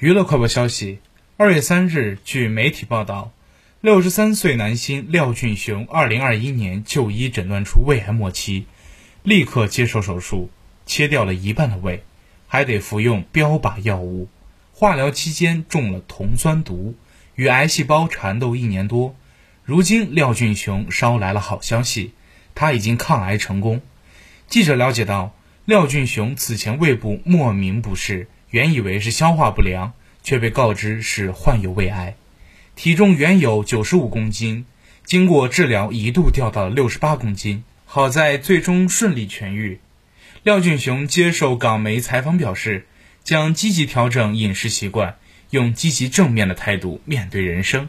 娱乐快报消息：二月三日，据媒体报道，六十三岁男星廖俊雄二零二一年就医诊断出胃癌末期，立刻接受手术，切掉了一半的胃，还得服用标靶药物。化疗期间中了酮酸毒，与癌细胞缠斗一年多。如今廖俊雄捎来了好消息，他已经抗癌成功。记者了解到，廖俊雄此前胃部莫名不适。原以为是消化不良，却被告知是患有胃癌。体重原有九十五公斤，经过治疗一度掉到了六十八公斤，好在最终顺利痊愈。廖俊雄接受港媒采访表示，将积极调整饮食习惯，用积极正面的态度面对人生。